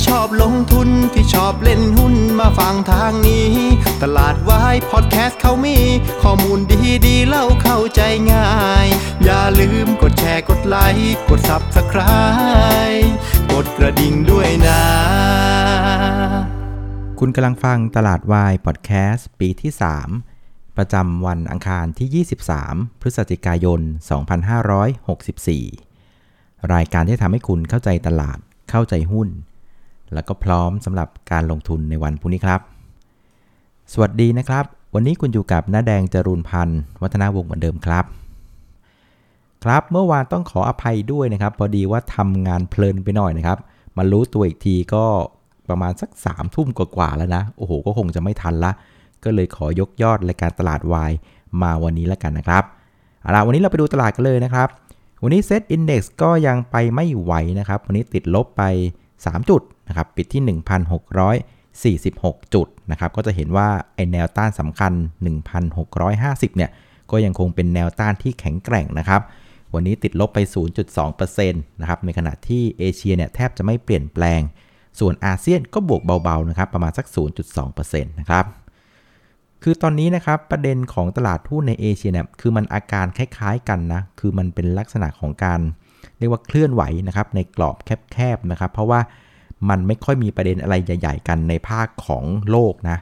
ที่ชอบลงทุนที่ชอบเล่นหุ้นมาฟังทางนี้ ตลาดวายพอดแคสต์เขามี ข้อมูลดีดีเล่าเข้าใจง่าย อย่าลืมกดแชร์กดไลค์กด Subscribe กดกระดิ่งด้วยนะ คุณกำลังฟังตลาดวายพอดแคสต์ปีที่ 3 ประจำวันอังคารที่ 23 พฤศจิกายน 2564 รายการที่ทำให้คุณเข้าใจตลาดเข้าใจหุ้น แล้วก็พร้อมสำหรับการลงทุนในวันพรุ่งนี้ครับ สวัสดีนะครับ วันนี้คุณอยู่กับน้าแดงจรูนพันธ์วัฒนาวงศ์เหมือนเดิมครับ ครับเมื่อวานต้องขออภัยด้วยนะครับ พอดีว่าทำงานเพลินไปหน่อยนะครับ มารู้ตัวอีกทีก็ประมาณสัก3ามทุ่มกว่าๆแล้วนะ โอ้โห ก็คงจะไม่ทันละ ก็เลยขอยกยอดรายการตลาดวายมาวันนี้แล้วกันนะครับเอาล่ะวันนี้เราไปดูตลาดกันเลยนะครับ วันนี้เซตอินดี x ก็ยังไปไม่ไหวนะครับ วันนี้ติดลบไป 3 จุด นะครับปิดที่ 1,646 จุดนะครับก็จะเห็นว่าไอแนวต้านสำคัญ 1,650 เนี่ยก็ยังคงเป็นแนวต้านที่แข็งแกร่งนะครับวันนี้ติดลบไป 0.2%นะครับในขณะที่เอเชียเนี่ยแทบจะไม่เปลี่ยนแปลง ส่วนอาเซียนก็บวกเบาๆนะครับประมาณสัก 0.2%นะครับคือตอนนี้นะครับประเด็นของตลาดหุ้นในเอเชียเนี่ยคือมันอาการคล้ายๆกันนะคือมันเป็นลักษณะของการ เรียกว่าเคลื่อนไหวนะครับในกรอบแคบๆนะครับ เพราะว่า มันไม่ค่อยมีประเด็นอะไรใหญ่ ๆ กันในภาคของโลกนะ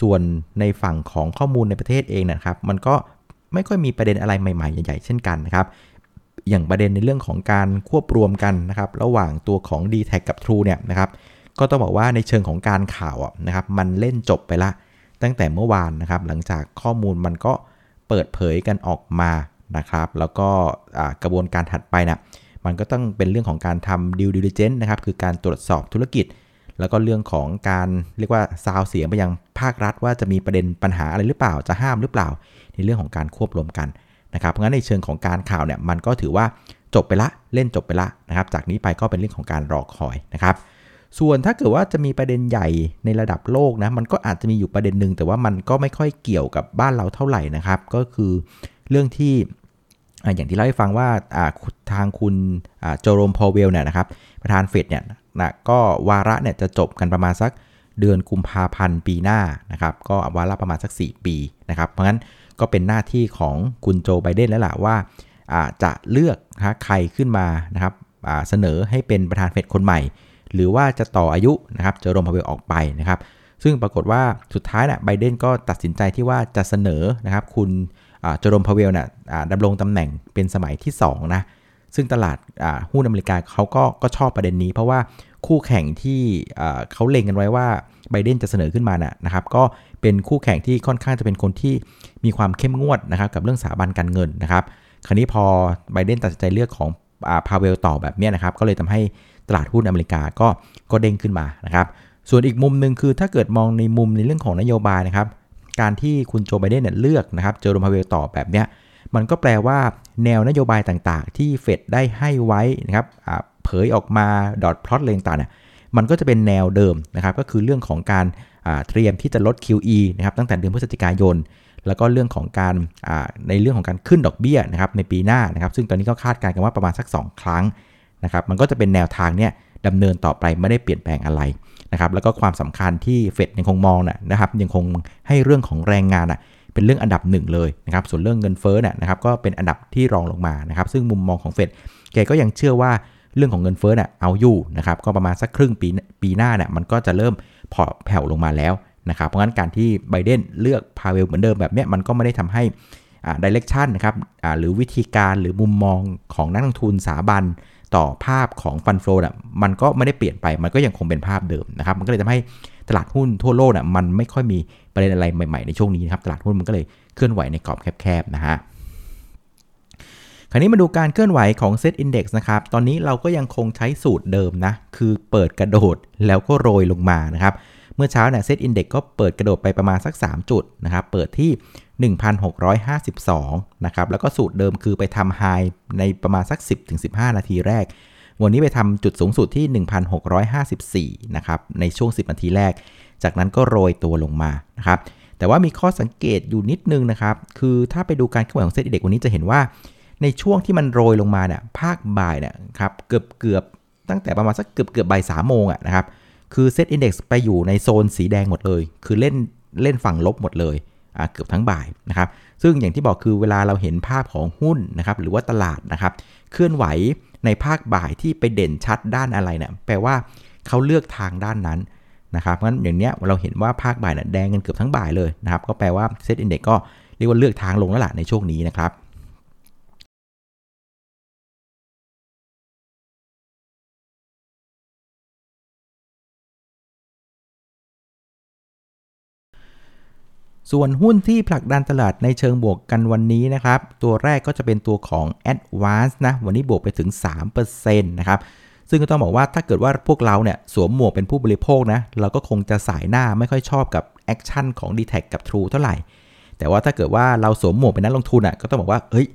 ส่วนในฝั่งของข้อมูลในประเทศเองนะครับ มันก็ไม่ค่อยมีประเด็นอะไรใหม่ๆ ใหญ่ ๆ เช่นกันนะครับ อย่างประเด็นในเรื่องของการควบรวมกันนะครับ ระหว่างตัวของ d t แทกับ True เนี่ยนะครับ ก็ต้องบอกว่าในเชิงของการข่าวนะครับ มันเล่นจบไปละ ตั้งแต่เมื่อวานนะครับ หลังจากข้อมูลมันก็เปิดเผยกันออกมานะครับ แล้วก็กระบวนการถัดไปนะ มันก็ต้องเป็นเรื่องของการทำ due diligence นะครับ คือการตรวจสอบธุรกิจ แล้วก็เรื่องของการเรียกว่าซาวเสียงไปยังภาครัฐ ว่าจะมีประเด็นปัญหาอะไรหรือเปล่า จะห้ามหรือเปล่า ในเรื่องของการควบรวมกันนะครับ เพราะงั้นในเชิงของการข่าวเนี่ย มันก็ถือว่าจบไปละเล่นจบไปละนะครับ จากนี้ไปก็เป็นเรื่องของการรอคอยนะครับ ส่วนถ้าเกิดว่าจะมีประเด็นใหญ่ในระดับโลกนะ มันก็อาจจะมีอยู่ประเด็นหนึ่งแต่ว่ามันก็ไม่ค่อยเกี่ยวกับบ้านเราเท่าไหร่นะครับ ก็คือเรื่องที่ อย่างที่เล่าให้ฟังว่าทางคุณโจโรมพอเวลเนี่ยนะครับประธานเฟดเนี่ยนะก็วาระเนี่ยจะจบกันประมาณสักเดือนกุมภาพันธ์ปีหน้านะครับก็วาระประมาณสัก 4 ปีนะครับเพราะงั้นก็เป็นหน้าที่ของคุณโจไบเดนแล้วล่ะว่าจะเลือกใครขึ้นมานะครับเสนอให้เป็นประธานเฟดคนใหม่ หรือว่าจะต่ออายุนะครับโจโรมพาเวลออกไปนะครับซึ่งปรากฏว่าสุดท้ายนะ่ะไบเดนก็ตัดสินใจที่ว่าจะเสนอนะครับคุณ โจโรมพาเวลน่ะดำรงตำแหน่งเป็นสมัยที่2นะซึ่งตลาดหุ้นอเมริกาเขาก็ก็ชอบประเด็นนี้ เพราะว่าคู่แข่งที่เขาเล็งกันไว้ว่าไบเดนจะเสนอขึ้นมาน่ะนะครับก็เป็นคู่แข่งที่ค่อนข้างจะเป็นคนที่มีความเข้มงวดนะครับกับเรื่องสถาบันการเงินนะครับ คราวนี้พอไบเดนตัดสินใจเลือกของพาเวลต่อแบบนี้นะครับก็เลยทำให้ตลาดหุ้นอเมริกาก็ก็เด้งขึ้นมานะครับส่วนอีกมุมหนึ่งคือถ้าเกิดมองในมุมในเรื่องของนโยบายนะครับ การที่คุณโจไบเดนเนี่ยเลือกนะครับเจอโรมพาเวลต่อแบบเนี้ยมันก็แปลว่าแนวนโยบายต่างๆ ที่เฟดได้ให้ไว้นะครับเผยออกมาดอทพลอตเลงต่างเนี่ยมันก็จะเป็นแนวเดิมนะครับก็คือเรื่องของการเตรียมที่จะลด QE นะครับตั้งแต่เดือนพฤศจิกายน แล้วก็เรื่องของการในเรื่องของการขึ้นดอกเบี้ยนะครับในปีหน้านะครับ ซึ่งตอนนี้ก็คาดการณ์กันว่าประมาณสัก 2 ครั้งนะครับมันก็จะเป็นแนวทางเนี่ยดำเนินต่อไปไม่ได้เปลี่ยนแปลงอะไร นะครับแล้วก็ความสำคัญที่เฟดยังคงมองนะครับยังคงให้เรื่องของแรงงานเป็นเรื่องอันดับหนึ่งเลยนะครับส่วนเรื่องเงินเฟ้อเนี่ยนะครับก็เป็นอันดับที่รองลงมานะครับซึ่งมุมมองของเฟดแกก็ยังเชื่อว่าเรื่องของเงินเฟ้อเนี่ยเอาอยู่นะครับก็ประมาณสักครึ่งปีปีหน้าเนี่ยมันก็จะเริ่มพอแผ่วลงมาแล้วนะครับเพราะงั้นการที่ไบเดนเลือกพาเวลเหมือนเดิมแบบนี้มันก็ไม่ได้ทำให้ดิเรกชันนะครับหรือวิธีการหรือมุมมองของนักลงทุนสถาบัน ต่อภาพของฟันโฟน่ะมันก็ไม่ได้เปลี่ยนไปมันก็ยังคงเป็นภาพเดิมนะครับมันก็เลยทำให้ตลาดหุ้นทั่วโลกน่ะมันไม่ค่อยมีประเด็นอะไรใหม่ๆในช่วงนี้นะครับตลาดหุ้นมันก็เลยเคลื่อนไหวในกรอบแคบๆนะฮะคราวนี้มาดูการเคลื่อนไหวของ Set Index นะครับ ตอนนี้เราก็ยังคงใช้สูตรเดิมนะ คือเปิดกระโดดแล้วก็โรยลงมานะครับ เมื่อเช้าเนี่ยเซตอินเด็กก็เปิดกระโดดไปประมาณสัก 3 จุดนะครับ เปิดที่ 1,652 นะครับ แล้วก็สูตรเดิมคือไปทำไฮในประมาณสัก 10-15 นาทีแรก วันนี้ไปทำจุดสูงสุดที่ 1,654 นะครับ ในช่วง 10 นาทีแรก จากนั้นก็โรยตัวลงมา นะครับ แต่ว่ามีข้อสังเกตอยู่นิดนึงนะครับ คือถ้าไปดูการเคลื่อนไหวของ SET Index วันนี้จะเห็นว่า ในช่วงที่มันโรยลงมาเนี่ย ภาคบ่ายเนี่ยครับ เกือบเกือบตั้งแต่ประมาณสักเกือบเกือบบ่ายสามโมงอะนะครับ คือเซตอินดี x ไปอยู่ในโซนสีแดงหมดเลย คือเล่นเล่นฝั่งลบหมดเลย เกือบทั้งบ่ายนะครับซึ่งอย่างที่บอกคือเวลาเราเห็นภาพของหุ้นนะครับหรือว่าตลาดนะครับเคลื่อนไหวในภาคบ่ายที่ไปเด่นชัดด้านอะไรเนี่ยแปลว่าเขาเลือกทางด้านนั้นนะครับงั้นอย่างเนี้ยเราเห็นว่าภาคบ่ายเนี่ยแดงกันเกือบทั้งบ่ายเลยนะครับก็แปลว่าเซตอินเด็กก็เรียกว่าเลือกทางลงแล้วล่ะในช่วงนี้นะครับ ส่วนหุ้นที่ผลักดันตลาดในเชิงบวกกันวันนี้นะครับ ตัวแรกก็จะเป็นตัวของ Advance นะ วันนี้บวกไปถึง 3%นะครับ ซึ่งก็ต้องบอกว่าถ้าเกิดว่าพวกเราเนี่ยสวมหมวกเป็นผู้บริโภคนะ เราก็คงจะส่ายหน้าไม่ค่อยชอบกับแอคชั่นของ DTAC กับ True เท่าไหร่ แต่ว่าถ้าเกิดว่าเราสวมหมวกเป็นนักลงทุนอะ ก็ต้องบอกว่า เฮ้ย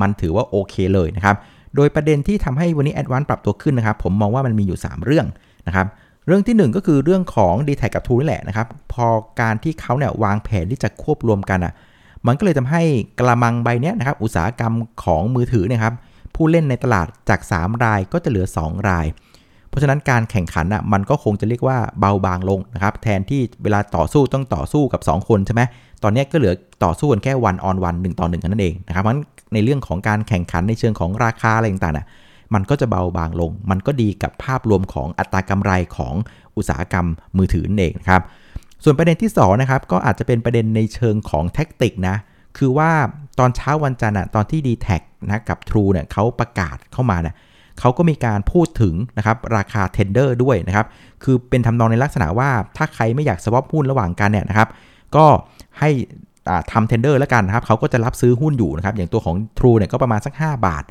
มันถือว่าโอเคเลยนะครับ โดยประเด็นที่ทำให้วันนี้ Advance ปรับตัวขึ้นนะครับ ผมมองว่ามันมีอยู่ 3 เรื่องนะครับ เรื่องที่ 1 ก็คือเรื่องของ d t แทกับ True นี่แหละนะครับ พอการที่เขาเนี่ยวางแผนที่จะควบรวมกันอะมันก็เลยทำให้กระมังใบนี้นะครับ อุตสาหกรรมของมือถือเนี่ยครับผู้เล่นในตลาดจาก 3 รายก็จะเหลือ 2 ราย เพราะฉะนั้นการแข่งขันอะมันก็คงจะเรียกว่าเบาบางลงนะครับ แทนที่เวลาต่อสู้ต้องต่อสู้กับ 2 คนใช่ไหมตอนนี้ก็เหลือต่อสู้กันแค่วันออนวันหนึ่งต่อหนึ่งนั่นเองนะครับเพราะฉะนั้นในเรื่องของการแข่งขันในเชิงของราคาอะไรต่างๆน่ะ มันก็จะเบาบางลง มันก็ดีกับภาพรวมของอัตรากำไรของอุตสาหกรรมมือถือนเองนะครับ ส่วนประเด็นที่2นะครับก็อาจจะเป็นประเด็นในเชิงของ tactic นะคือว่าตอนเช้าวันจันทร์ตอนที่ DTAC นะกับ True เนี่ยเขาประกาศเข้ามาเนี่ยเขาก็มีการพูดถึงนะครับราคา tender ด้วยนะครับ คือเป็นทำนองในลักษณะว่าถ้าใครไม่อยาก swap หุ้นระหว่างกันเนี่ยนะครับ ก็ให้ทำ tender แล้วกันนะครับเขาก็จะรับซื้อหุ้นอยู่นะครับ อย่างตัวของ True เนี่ยก็ประมาณสัก 5 บาท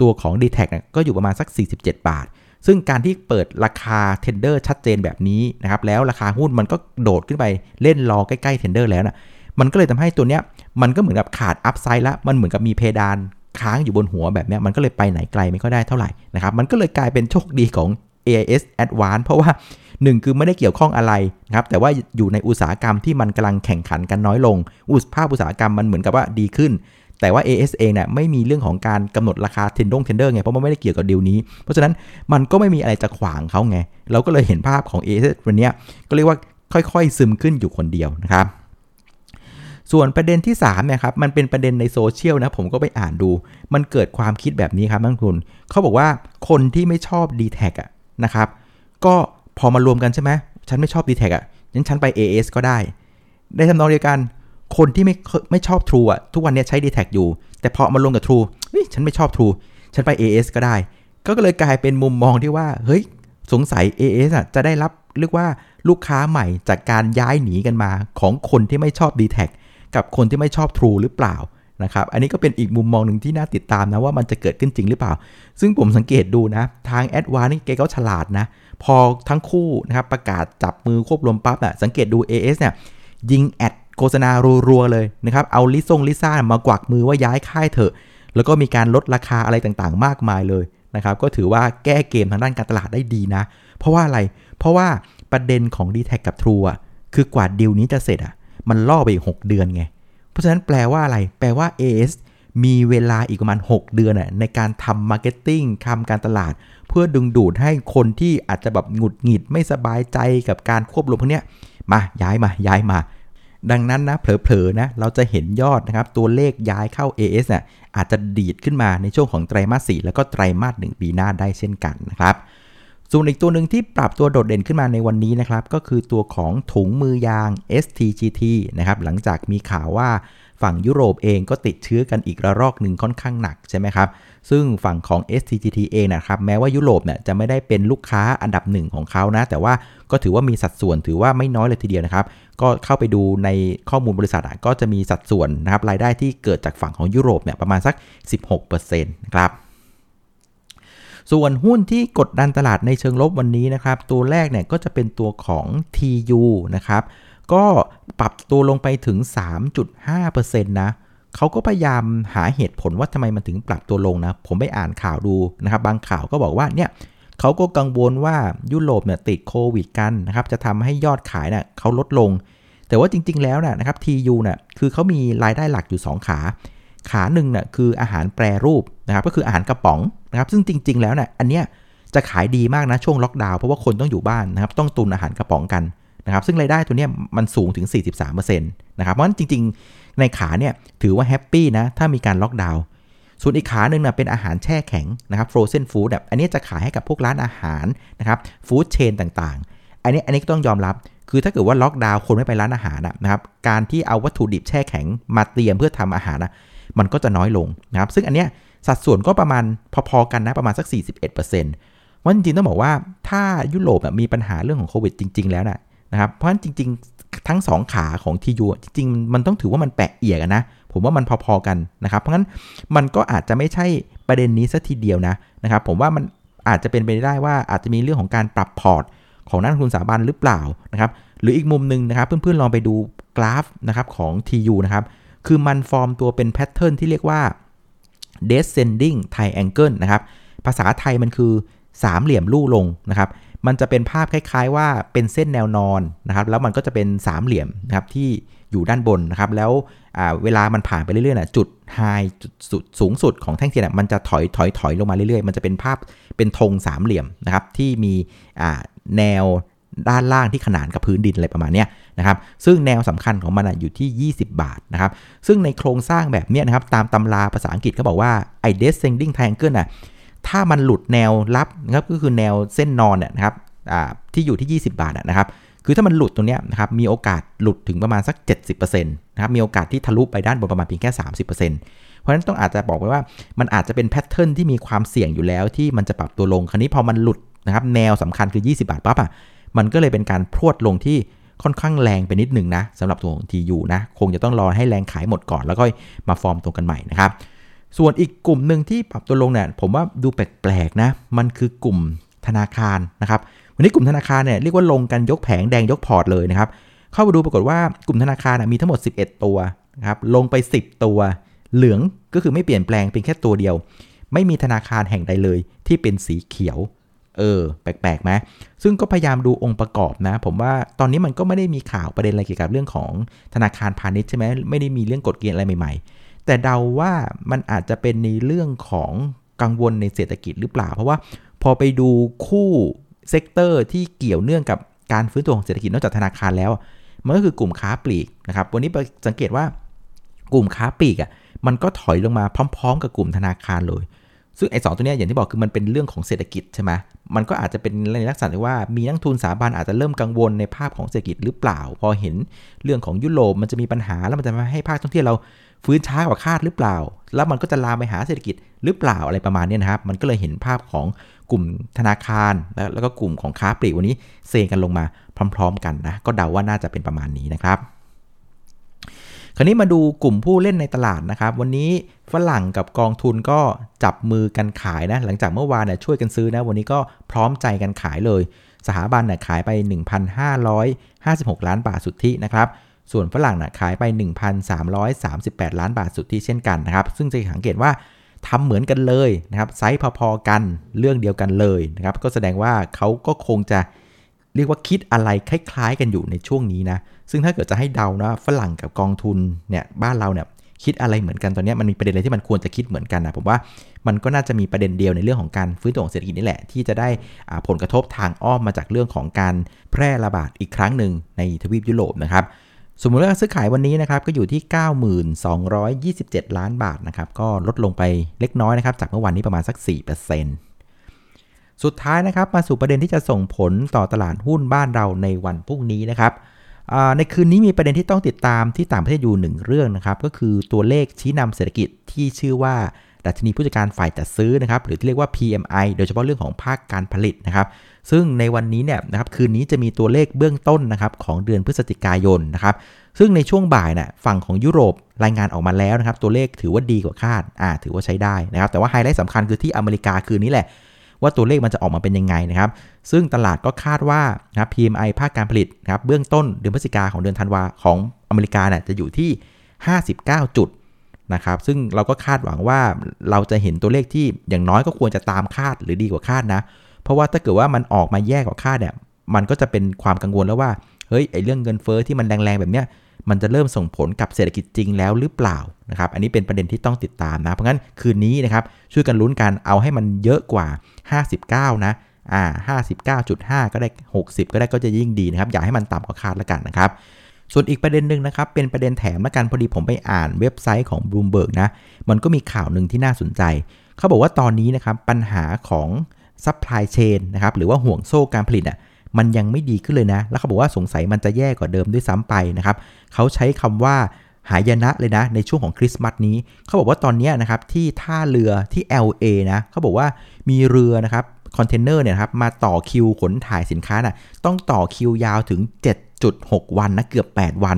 ตัวของ d t แทเนี่ยก็อยู่ประมาณสัก 47 บาท ซึ่งการที่เปิดราคา tender ชัดเจนแบบนี้นะครับแล้วราคาหุ้นมันก็โดดขึ้นไปเล่นรอใกล้ๆ tender แล้วนะมันก็เลยทำให้ตัวเนี้ยมันก็เหมือนกับขาด upside ละมันเหมือนกับมีเพดานค้างอยู่บนหัวแบบนี้มันก็เลยไปไหนไกลไม่ค่อยได้เท่าไหร่นะครับมันก็เลยกลายเป็นโชคดีของ AIS Advance เพราะว่า 1 คือไม่ได้เกี่ยวข้องอะไรนะครับแต่ว่าอยู่ในอุตสาหกรรมที่มันกำลังแข่งขันกันน้อยลง อุตสาหภาพอุตสาหกรรมมันเหมือนกับว่าดีขึ้น แต่ว่า AS เองเนี่ยไม่มีเรื่องของการกำหนดราคาเทนดง tender ไงเพราะมันไม่ได้เกี่ยวกับดีลนี้ เพราะฉะนั้นมันก็ไม่มีอะไรจะขวางเขาไง เราก็เลยเห็นภาพของ AS วันนี้ก็เรียกว่าค่อยๆ ซึมขึ้นอยู่คนเดียวนะครับส่วนประเด็นที่3เนี่ยครับมันเป็นประเด็นในโซเชียลนะผมก็ไปอ่านดู มันเกิดความคิดแบบนี้ครับนักทุนเขาบอกว่าคนที่ไม่ชอบ d t แทอะนะครับก็พอมารวมกันใช่ไหมฉันไม่ชอบ d t แทอะงั้นฉันไป AS ก็ได้ ได้ทำนองเดียวกัน คนที่ไม่ไม่ชอบ True อะทุกวันนี้ใช้ d t แทอยู่ แต่พอมาลงกับ True ฉันไม่ชอบ True ฉันไป AS ก็ได้ ก็เลยกลายเป็นมุมมองที่ว่า เฮ้ย สงสัย AS อะจะได้รับเรียกว่าลูกค้าใหม่จากการย้ายหนีกันมาของคนที่ไม่ชอบ d t แทกับคนที่ไม่ชอบ True หรือเปล่านะครับอันนี้ก็เป็นอีกมุมมองหนึ่งที่น่าติดตามนะว่ามันจะเกิดขึ้นจริงหรือเปล่า ซึ่งผมสังเกตดูนะ ทางแอดวานนี่เกเขาฉลาดนะ พอทั้งคู่นะครับประกาศจับมือควบรวมปั๊บนะ่ะสังเกตดู AS เนี่ยยิง ad โฆษณารัวๆเลยนะครับเอาลิซงลิซ่ามากวักมือว่าย้ายค่ายเถอะ แล้วก็มีการลดราคาอะไรต่างๆ มากมายเลยนะครับก็ถือว่าแก้เกมทางด้านการตลาดได้ดีนะ เพราะว่าอะไรเพราะว่าประเด็นของ DTAC กับ True อะคือกว่าดีลนี้จะเสร็จอะมันล่อไปอีก 6 เดือนไง เพราะฉะนั้นแปลว่าอะไร แปลว่า AS มีเวลาอีกประมาณ 6 เดือนน่ะในการทำ marketing ทำการตลาด เพื่อดึงดูดให้คนที่อาจจะแบบหงุดหงิดไม่สบายใจกับการควบรวมพวกนี้มาย้ายมาย้ายมา ดังนั้นนะเผลอๆนะเราจะเห็นยอดนะครับตัวเลขย้ายเข้า AS น่ะอาจจะดีดขึ้นมาในช่วงของไตรมาส4แล้วก็ไตรมาส1ปีหน้าได้เช่นกันนะครับส่วนอีกตัวหนึ่งที่ปรับตัวโดดเด่นขึ้นมาในวันนี้นะครับก็คือตัวของถุงมือยาง STGT นะครับหลังจากมีข่าวว่า ฝั่งยุโรปเองก็ติดเชื้อกันอีกระลอกหนึ่งค่อนข้างหนักใช่ไหมครับ ซึ่งฝั่งของ STGT เองนะครับ แม้ว่ายุโรปเนี่ยจะไม่ได้เป็นลูกค้าอันดับหนึ่งของเขานะ แต่ว่าก็ถือว่ามีสัดส่วนถือว่าไม่น้อยเลยทีเดียวนะครับ ก็เข้าไปดูในข้อมูลบริษัทก็จะมีสัดส่วนนะครับรายได้ที่เกิดจากฝั่งของยุโรปเนี่ยประมาณสัก 16%นะครับส่วนหุ้นที่กดดันตลาดในเชิงลบวันนี้นะครับ ตัวแรกเนี่ยก็จะเป็นตัวของ TU นะครับ ก็ปรับตัวลงไปถึง 3.5%นะเขาก็พยายามหาเหตุผลว่าทำไมมันถึงปรับตัวลงนะ ผมไปอ่านข่าวดูนะครับ บางข่าวก็บอกว่าเนี่ยเขาก็กังวลว่ายุโรปเนี่ยติดโควิดกันนะครับ จะทำให้ยอดขายเนะ่ยเขาลดลง แต่ว่าจริง ๆ แล้วนะครับ TU เนี่ยคือเขามีรายได้หลักอยู่ 2 ขา ขาหนึ่งเนี่ยคืออาหารแปรรูปนะครับ ก็คืออาหารกระป๋องนะครับ ซึ่งจริง ๆ แล้วเนี่ยอันเนี้ยจะขายดีมากนะช่วงล็อกดาวน์เพราะว่าคนต้องอยู่บ้านนะครับ ต้องตุนอาหารกระป๋องกัน นะครับซึ่งรายได้ตัวนี้มันสูงถึง 43%นะครับเพราะฉะนั้นจริง ๆ ในขาเนี่ยถือว่า happy นะถ้ามีการล็อกดาวน์ส่วนอีกขาหนึ่งนะเป็นอาหารแช่แข็งนะครับ frozen food แบบอันนี้จะขายให้กับพวกร้านอาหารนะครับ food chain ต่างๆ อันนี้อันนี้ก็ต้องยอมรับ คือถ้าเกิดว่าล็อกดาวน์คนไม่ไปร้านอาหารนะครับ การที่เอาวัตถุดิบแช่แข็งมาเตรียมเพื่อทำอาหารนะมันก็จะน้อยลงนะครับ ซึ่งอันเนี้ยสัดส่วนก็ประมาณพอๆกันนะประมาณสัก 41%ว่าจริงๆต้องบอกว่าถ้ายุโรปมีปัญหาเรื่องของโควิดจริง ๆ แล้วนะ นะครับ เพราะฉะนั้นจริง ๆ ทั้ง 2 ขาของ TU จริงๆ มันต้องถือว่ามันแปะเอียกันนะ ผมว่ามันพอๆกันนะครับ เพราะงั้นมันก็อาจจะไม่ใช่ประเด็นนี้สักทีเดียวนะนะครับ ผมว่ามันอาจจะเป็นไปได้ว่าอาจจะมีเรื่องของการปรับพอร์ตของนักลงทุนสถาบันหรือเปล่านะครับ หรืออีกมุมหนึ่งนะครับ เพื่อนๆลองไปดูกราฟนะครับของ TU นะครับ คือมันฟอร์มตัวเป็น pattern ที่เรียกว่า descending triangle นะครับ ภาษาไทยมันคือสามเหลี่ยมลู่ลงนะครับ มันจะเป็นภาพคล้ายๆ ว่าเป็นเส้นแนวนอนนะครับแล้วมันก็จะเป็นสามเหลี่ยมนะครับที่อยู่ด้านบนนะครับแล้วเวลามันผ่านไปเรื่อยๆนะจุดไฮจุดสุดสูงสุดของแท่งเทียนมันจะถอยถอยถอยลงมาเรื่อยๆ มันจะเป็นภาพเป็นธงสามเหลี่ยมนะครับที่มีแนวด้านล่างที่ขนานกับพื้นดินอะไรประมาณนี้นะครับ ซึ่งแนวสำคัญของมันอยู่ที่ 20 บาทนะครับ ซึ่งในโครงสร้างแบบนี้นะครับ ตามตำราภาษาอังกฤษเขาบอกว่าไอ้ descending triangle น่ะ ถ้ามันหลุดแนวรับนะครับก็คือแนวเส้นนอนนะครับที่อยู่ที่ 20 บาทนะครับคือถ้ามันหลุดตรงนี้นะครับมีโอกาสหลุดถึงประมาณสัก 70%นะครับมีโอกาสที่ทะลุไปด้านบนประมาณเพียงแค่ 30%เพราะฉะนั้นต้องอาจจะบอกไว้ว่ามันอาจจะเป็นแพทเทิร์นที่มีความเสี่ยงอยู่แล้วที่มันจะปรับตัวลงคราวนี้พอมันหลุดนะครับแนวสำคัญคือ 20 บาทปั๊บอะมันก็เลยเป็นการพรวดลงที่ค่อนข้างแรงไปนิดหนึ่งนะสำหรับตัวของ TU นะ คงจะต้องรอให้แรงขายหมดก่อนแล้วก็มาฟอร์มตัวกันใหม่นะครับ ส่วนอีกกลุ่มหนึ่งที่ปรับตัวลงเนี่ยผมว่าดูแปลกๆนะ มันคือกลุ่มธนาคารนะครับ วันนี้กลุ่มธนาคารเนี่ยเรียกว่าลงกันยกแผงแดงยกพอร์ตเลยนะครับ เข้าไปดูปรากฏว่ากลุ่มธนาคารมีทั้งหมด 11 ตัวนะครับ ลงไป 10 ตัว เหลืองก็คือไม่เปลี่ยนแปลงเป็นแค่ตัวเดียว ไม่มีธนาคารแห่งใดเลย ที่เป็นสีเขียว เออ แปลกๆไหมซึ่งก็พยายามดูองค์ประกอบนะ ผมว่าตอนนี้มันก็ไม่ได้มีข่าวประเด็นอะไรเกี่ยวกับเรื่องของธนาคารพาณิชย์ใช่ไหมไม่ได้มีเรื่องกฎเกณฑ์อะไรใหม่ๆ แต่เดาว่ามันอาจจะเป็นในเรื่องของกังวลในเศรษฐกิจหรือเปล่า เพราะว่าพอไปดูคู่ sector ที่เกี่ยวเนื่องกับการฟื้นตัวของเศรษฐกิจนอกจากธนาคารแล้ว มันก็คือกลุ่มค้าปลีกนะครับวันนี้สังเกตว่ากลุ่มค้าปลีกอะมันก็ถอยลงมาพร้อม ๆ กับกลุ่มธนาคารเลย ซึ่งไอ้สองตัวนี้อย่างที่บอกคือมันเป็นเรื่องของเศรษฐกิจใช่ไหมมันก็อาจจะเป็นในลักษณะที่ว่ามีนักลงทุนสถาบันอาจจะเริ่มกังวลในภาพของเศรษฐกิจหรือเปล่า พอเห็นเรื่องของยุโรปมันจะมีปัญหาแล้วมันจะมาให้ภาคท่องเที่ยวเราฟื้นช้ากว่าคาดหรือเปล่า แล้วมันก็จะลามไปหาเศรษฐกิจหรือเปล่าอะไรประมาณนี้นะครับ มันก็เลยเห็นภาพของกลุ่มธนาคาร แล้วก็กลุ่มของค้าปลีกวันนี้เซกันลงมาพร้อม ๆ กันนะ ก็เดาว่าน่าจะเป็นประมาณนี้นะครับ คราวนี้มาดูกลุ่มผู้เล่นในตลาดนะครับ วันนี้ฝรั่งกับกองทุนก็จับมือกันขายนะ หลังจากเมื่อวานเนี่ยช่วยกันซื้อนะ วันนี้ก็พร้อมใจกันขายเลย สถาบันเนี่ยขายไป 1,556 ล้านบาทสุทธินะครับ ส่วนฝรั่งน่ะขายไป 1,338 ล้านบาทสุทธิเช่นกันนะครับ ซึ่งจะสังเกตว่าทำเหมือนกันเลยนะครับไซส์พอๆกันเรื่องเดียวกันเลยนะครับก็แสดงว่าเขาก็คงจะเรียกว่าคิดอะไรคล้าย ๆ กันอยู่ในช่วงนี้นะ ซึ่งถ้าเกิดจะให้เดานะฝรั่งกับกองทุนเนี่ยบ้านเราเนี่ยคิดอะไรเหมือนกันตอนนี้มันมีประเด็นอะไรที่มันควรจะคิดเหมือนกันนะผมว่ามันก็น่าจะมีประเด็นเดียวในเรื่องของการฟื้นตัวของเศรษฐกิจนี่แหละ ที่จะได้ผลกระทบทางอ้อมมาจากเรื่องของการแพร่ระบาดอีกครั้งหนึ่งในทวีปยุโรปนะครับสมมุติว่าซื้อขายวันนี้นะครับก็อยู่ที่92,227 ล้านบาทนะครับก็ลดลงไปเล็กน้อยนะครับจากเมื่อวานนี้ประมาณสัก 4%สุดท้ายนะครับมาสู่ประเด็นที่จะส่งผลต่อตลาดหุ้นบ้านเราในวันพรุ่งนี้นะครับ ในคืนนี้มีประเด็นที่ต้องติดตามที่ต่างประเทศอยู่หนึ่งเรื่องนะครับ ก็คือตัวเลขชี้นำเศรษฐกิจที่ชื่อว่าดัชนีผู้จัดการฝ่ายจัดซื้อนะครับ หรือที่เรียกว่า PMI โดยเฉพาะเรื่องของภาคการผลิตนะครับ ซึ่งในวันนี้เนี่ยนะครับคืนนี้จะมีตัวเลขเบื้องต้นนะครับของเดือนพฤศจิกายนนะครับ ซึ่งในช่วงบ่ายน่ะฝั่งของยุโรปรายงานออกมาแล้วนะครับ ตัวเลขถือว่าดีกว่าคาดอ่าถือว่าใช้ได้นะครับ แต่ว่าไฮไลท์สำคัญคือที่อเมริกาคืนนี้แหละ ว่าตัวเลขมันจะออกมาเป็นยังไงนะครับ ซึ่งตลาดก็คาดว่านะครับ PMI ภาคการผลิตนะครับเบื้องต้นเดือนพฤศจิกาของเดือนธันวาของอเมริกาเนี่ยจะอยู่ที่ 59 จุดนะครับ ซึ่งเราก็คาดหวังว่าเราจะเห็นตัวเลขที่อย่างน้อยก็ควรจะตามคาดหรือดีกว่าคาดนะ เพราะว่าถ้าเกิดว่ามันออกมาแย่กว่าคาดเนี่ย มันก็จะเป็นความกังวลแล้วว่า เฮ้ย ไอเรื่องเงินเฟอ้อที่มันแรงๆแบบเนี้ย มันจะเริ่มส่งผลกับเศรษฐกิจจริงแล้วหรือเปล่านะครับ อันนี้เป็นประเด็นที่ต้องติดตามนะ เพราะงั้นคืนนี้นะครับช่วยกันลุ้นกันเอาให้มันเยอะกว่า 59 นะอ่า59.5 ก็ได้ 60 ก็ได้ก็จะยิ่งดีนะครับ อย่าให้มันต่ำกว่าคาดแล้วกันนะครับ ส่วนอีกประเด็นหนึ่งนะครับ เป็นประเด็นแถมละกันพอดีผมไปอ่านเว็บไซต์ของ Bloomberg นะ มันก็มีข่าวหนึ่งที่น่าสนใจ เขาบอกว่าตอนนี้นะครับปัญหาของ supply chain นะครับหรือว่าห่วงโซ่การผลิตอะ มันยังไม่ดีขึ้นเลยนะ แล้วเขาบอกว่าสงสัยมันจะแย่กว่าเดิมด้วยซ้ำไปนะครับเขาใช้คำว่าหายนะเลยนะในช่วงของคริสต์มาสนี้ เขาบอกว่าตอนนี้นะครับที่ท่าเรือที่ LA นะเขาบอกว่ามีเรือนะครับคอนเทนเนอร์เนี่ยครับมาต่อคิวขนถ่ายสินค้าน่ะต้องต่อคิวยาวถึง 7.6 วันนะเกือบ 8 วัน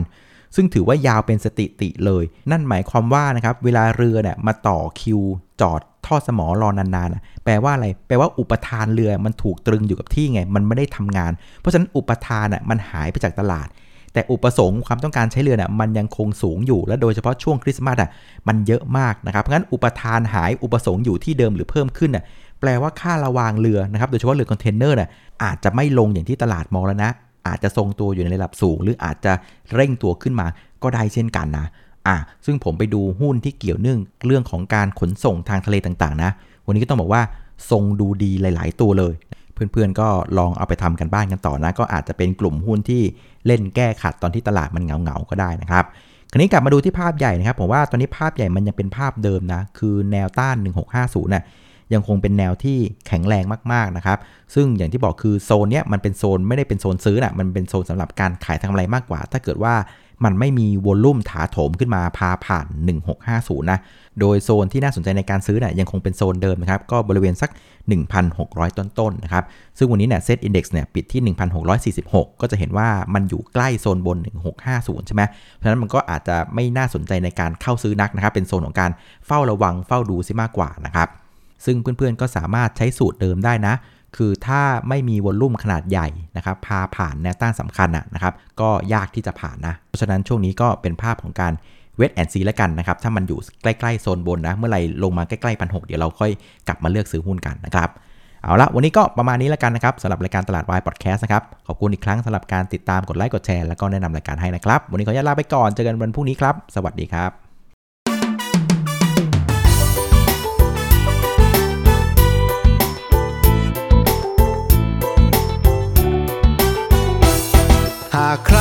ซึ่งถือว่ายาวเป็นสถิติเลย นั่นหมายความว่านะครับเวลาเรือเนี่ยมาต่อคิวจอดทอดสมอรอนานๆ แปลว่าอะไร แปลว่าอุปทานเรือมันถูกตรึงอยู่กับที่ไง มันไม่ได้ทำงาน เพราะฉะนั้นอุปทานอะมันหายไปจากตลาด แต่อุปสงค์ความต้องการใช้เรือน่ะมันยังคงสูงอยู่ และโดยเฉพาะช่วงคริสต์มาสอะมันเยอะมากนะครับ เพราะฉะนั้นอุปทานหายอุปสงค์อยู่ที่เดิมหรือเพิ่มขึ้นอะแปลว่าค่าระวางเรือนะครับ โดยเฉพาะเรือคอนเทนเนอร์น่ะอาจจะไม่ลงอย่างที่ตลาดมองแล้วนะ อาจจะทรงตัวอยู่ในระดับสูง หรืออาจจะเร่งตัวขึ้นมาก็ได้เช่นกันนะอะซึ่งผมไปดูหุ้นที่เกี่ยวเนื่องเรื่องของการขนส่งทางทะเลต่างๆนะ วันนี้ก็ต้องบอกว่าทรงดูดีหลาย ๆ ตัวเลย เพื่อนๆก็ลองเอาไปทำกันบ้านกันต่อนะ ก็อาจจะเป็นกลุ่มหุ้นที่เล่นแก้ขัดตอนที่ตลาดมันเหงาๆก็ได้นะครับคราวนี้กลับมาดูที่ภาพใหญ่นะครับผมว่าตอนนี้ภาพใหญ่มันยังเป็นภาพเดิมนะ คือแนวต้าน 1650นะ่ะ ยังคงเป็นแนวที่แข็งแรงมากๆนะครับ ซึ่งอย่างที่บอกคือโซนเนี้ยมันเป็นโซนไม่ได้เป็นโซนซื้อนะมันเป็นโซนสำหรับการขายทางกำไรมากกว่า ถ้าเกิดว่ามันไม่มีวอลลุ่มถาโถมขึ้นมาพาผ่าน 1650 นะ โดยโซนที่น่าสนใจในการซื้อนี่ยยังคงเป็นโซนเดิมนะครับ ก็บริเวณสัก 1,600 ต้นๆนนะครับ ซึ่งวันนี้เนี่ยเซตอินดี x เนี่ยปิดที่ 1,646 ก็จะเห็นว่ามันอยู่ใกล้โซนบน 1650 ใช่ไหมเพราะฉะนั้นมันก็อาจจะไม่น่าสนใจในการเข้าซื้อนักนะครับ เป็นโซนของการเฝ้าระวังเฝ้าดูซิมากกว่านะครับ ซึ่งเพื่อนๆก็สามารถใช้สูตรเดิมได้นะ คือถ้าไม่มีวอลลุ่มขนาดใหญ่นะครับพาผ่านแนวต้านสำคัญนะครับ ก็ยากที่จะผ่านนะ เพราะฉะนั้นช่วงนี้ก็เป็นภาพของการเวทแอนซีแล้วกันนะครับ ถ้ามันอยู่ใกล้ๆโซนบนนะ เมื่อไหร่ลงมาใกล้ๆพันหเดี๋ยวเราค่อยกลับมาเลือกซื้อหุ้นกันนะครับ เอาละวันนี้ก็ประมาณนี้แล้วกันนะครับสำหรับรายการตลาดวายพอดแคสต์นะครับ ขอบคุณอีกครั้งสำหรับการติดตามกดไลค์กดแชร์แล้วก็แนะนำรายการให้นะครับ วันนี้ขออนุญาตลาไปก่อนเจอกันวันพรุ่งนี้ครับ สวัสดีครับ